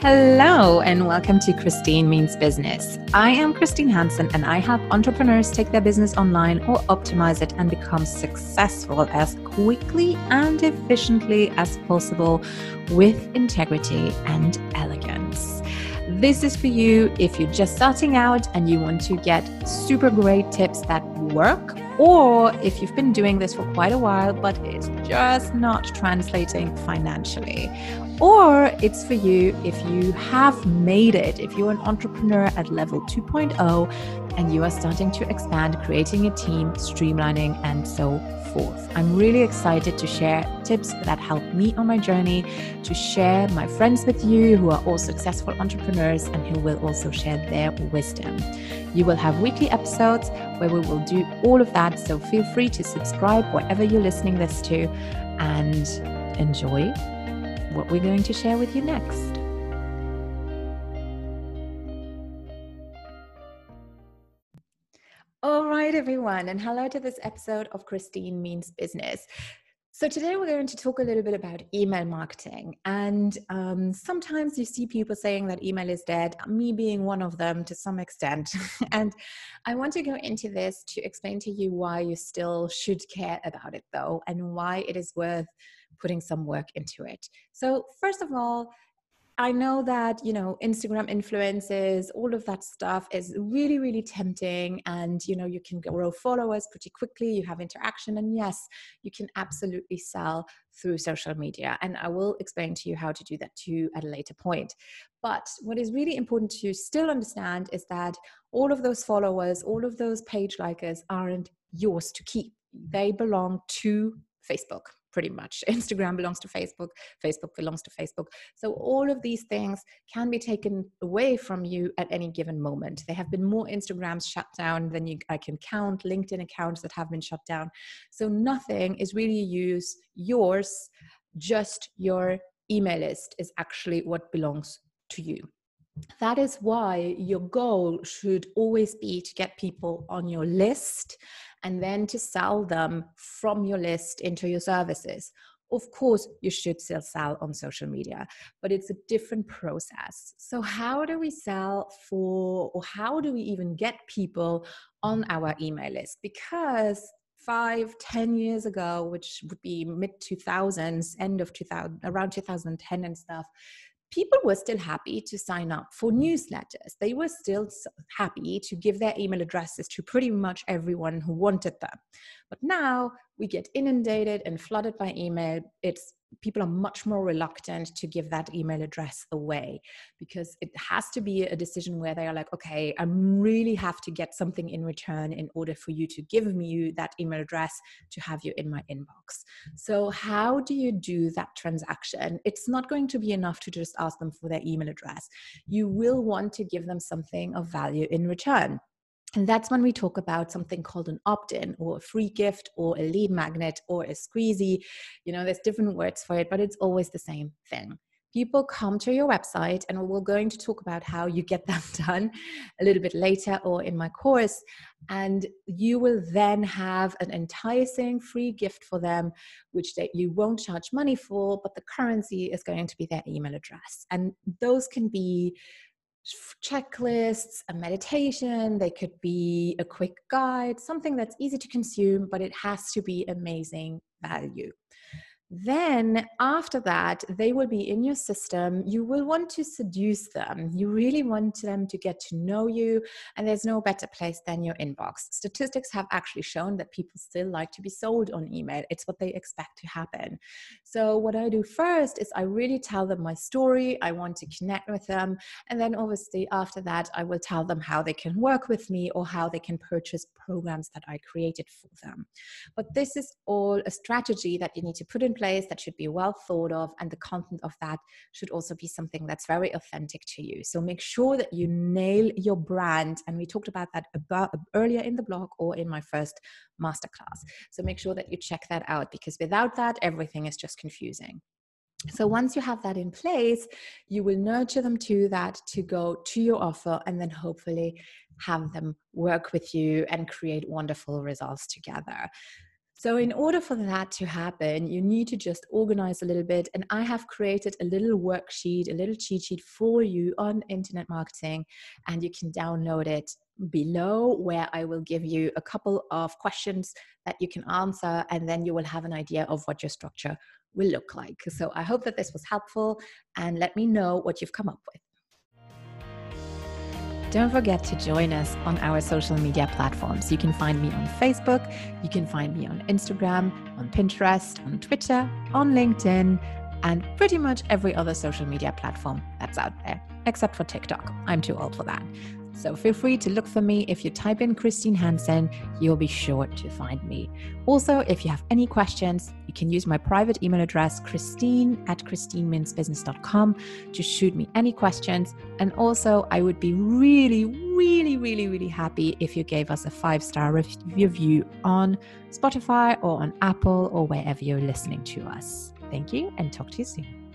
Hello, and welcome to Christine Means Business. I am Christine Hansen, and I help entrepreneurs take their business online or optimize it and become successful as quickly and efficiently as possible with integrity and elegance. This is for you if you're just starting out and you want to get super great tips that work, or if you've been doing this for quite a while but it's just not translating financially. Or it's for you if you have made it, if you're an entrepreneur at level 2.0 and you are starting to expand, creating a team, streamlining, and so forth. I'm really excited to share tips that help me on my journey, to share my friends with you who are all successful entrepreneurs and who will also share their wisdom. You will have weekly episodes where we will do all of that, so feel free to subscribe wherever you're listening this to and enjoy what we're going to share with you next. Right, everyone, and hello to this episode of Christine Means Business. So, today we're going to talk a little bit about email marketing. And um, sometimes you see people saying that email is dead, me being one of them to some extent. and I want to go into this to explain to you why you still should care about it, though, and why it is worth putting some work into it. So, first of all, I know that, you know, Instagram influences, all of that stuff is really, really tempting. And, you know, you can grow followers pretty quickly, you have interaction. And yes, you can absolutely sell through social media. And I will explain to you how to do that too at a later point. But what is really important to still understand is that all of those followers, all of those page likers aren't yours to keep, they belong to Facebook pretty much. Instagram belongs to Facebook, Facebook belongs to Facebook. So all of these things can be taken away from you at any given moment. There have been more Instagrams shut down than you, I can count, LinkedIn accounts that have been shut down. So nothing is really use yours, just your email list is actually what belongs to you. That is why your goal should always be to get people on your list and then to sell them from your list into your services. Of course, you should still sell on social media, but it's a different process. So, how do we sell for, or how do we even get people on our email list? Because five, ten years ago, which would be mid 2000s, end of 2000, around 2010 and stuff, people were still happy to sign up for newsletters. They were still happy to give their email addresses to pretty much everyone who wanted them. But now we get inundated and flooded by email. It's people are much more reluctant to give that email address away because it has to be a decision where they are like okay i really have to get something in return in order for you to give me that email address to have you in my inbox. So how do you do that transaction? It's not going to be enough to just ask them for their email address. You will want to give them something of value in return and that's when we talk about something called an opt in or a free gift or a lead magnet or a squeezy. You know, there's different words for it, but it's always the same thing. People come to your website, and we're going to talk about how you get that done a little bit later or in my course. And you will then have an enticing free gift for them, which they, you won't charge money for, but the currency is going to be their email address. And those can be checklists, a meditation, they could be a quick guide, something that's easy to consume, but it has to be amazing value. Then, after that, they will be in your system. You will want to seduce them. You really want them to get to know you, and there's no better place than your inbox. Statistics have actually shown that people still like to be sold on email, it's what they expect to happen. So, what I do first is I really tell them my story. I want to connect with them. And then, obviously, after that, I will tell them how they can work with me or how they can purchase programs that I created for them. But this is all a strategy that you need to put in place that should be well thought of, and the content of that should also be something that's very authentic to you. So make sure that you nail your brand. And we talked about that about, earlier in the blog or in my first masterclass. So make sure that you check that out because without that, everything is just confusing. So once you have that in place, you will nurture them to that to go to your offer and then hopefully have them work with you and create wonderful results together. So, in order for that to happen, you need to just organize a little bit. And I have created a little worksheet, a little cheat sheet for you on internet marketing, and you can download it below where I will give you a couple of questions that you can answer, and then you will have an idea of what your structure will look like. So, I hope that this was helpful, and let me know what you've come up with. Don't forget to join us on our social media platforms. You can find me on Facebook, you can find me on Instagram, on Pinterest, on Twitter, on LinkedIn, and pretty much every other social media platform that's out there, except for TikTok. I'm too old for that. So feel free to look for me. If you type in Christine Hansen, you'll be sure to find me. Also, if you have any questions, you can use my private email address, christine at christinemeansbusiness.com, to shoot me any questions. And also, I would be really, really, really, really happy if you gave us a five star review on Spotify or on Apple or wherever you're listening to us. Thank you and talk to you soon.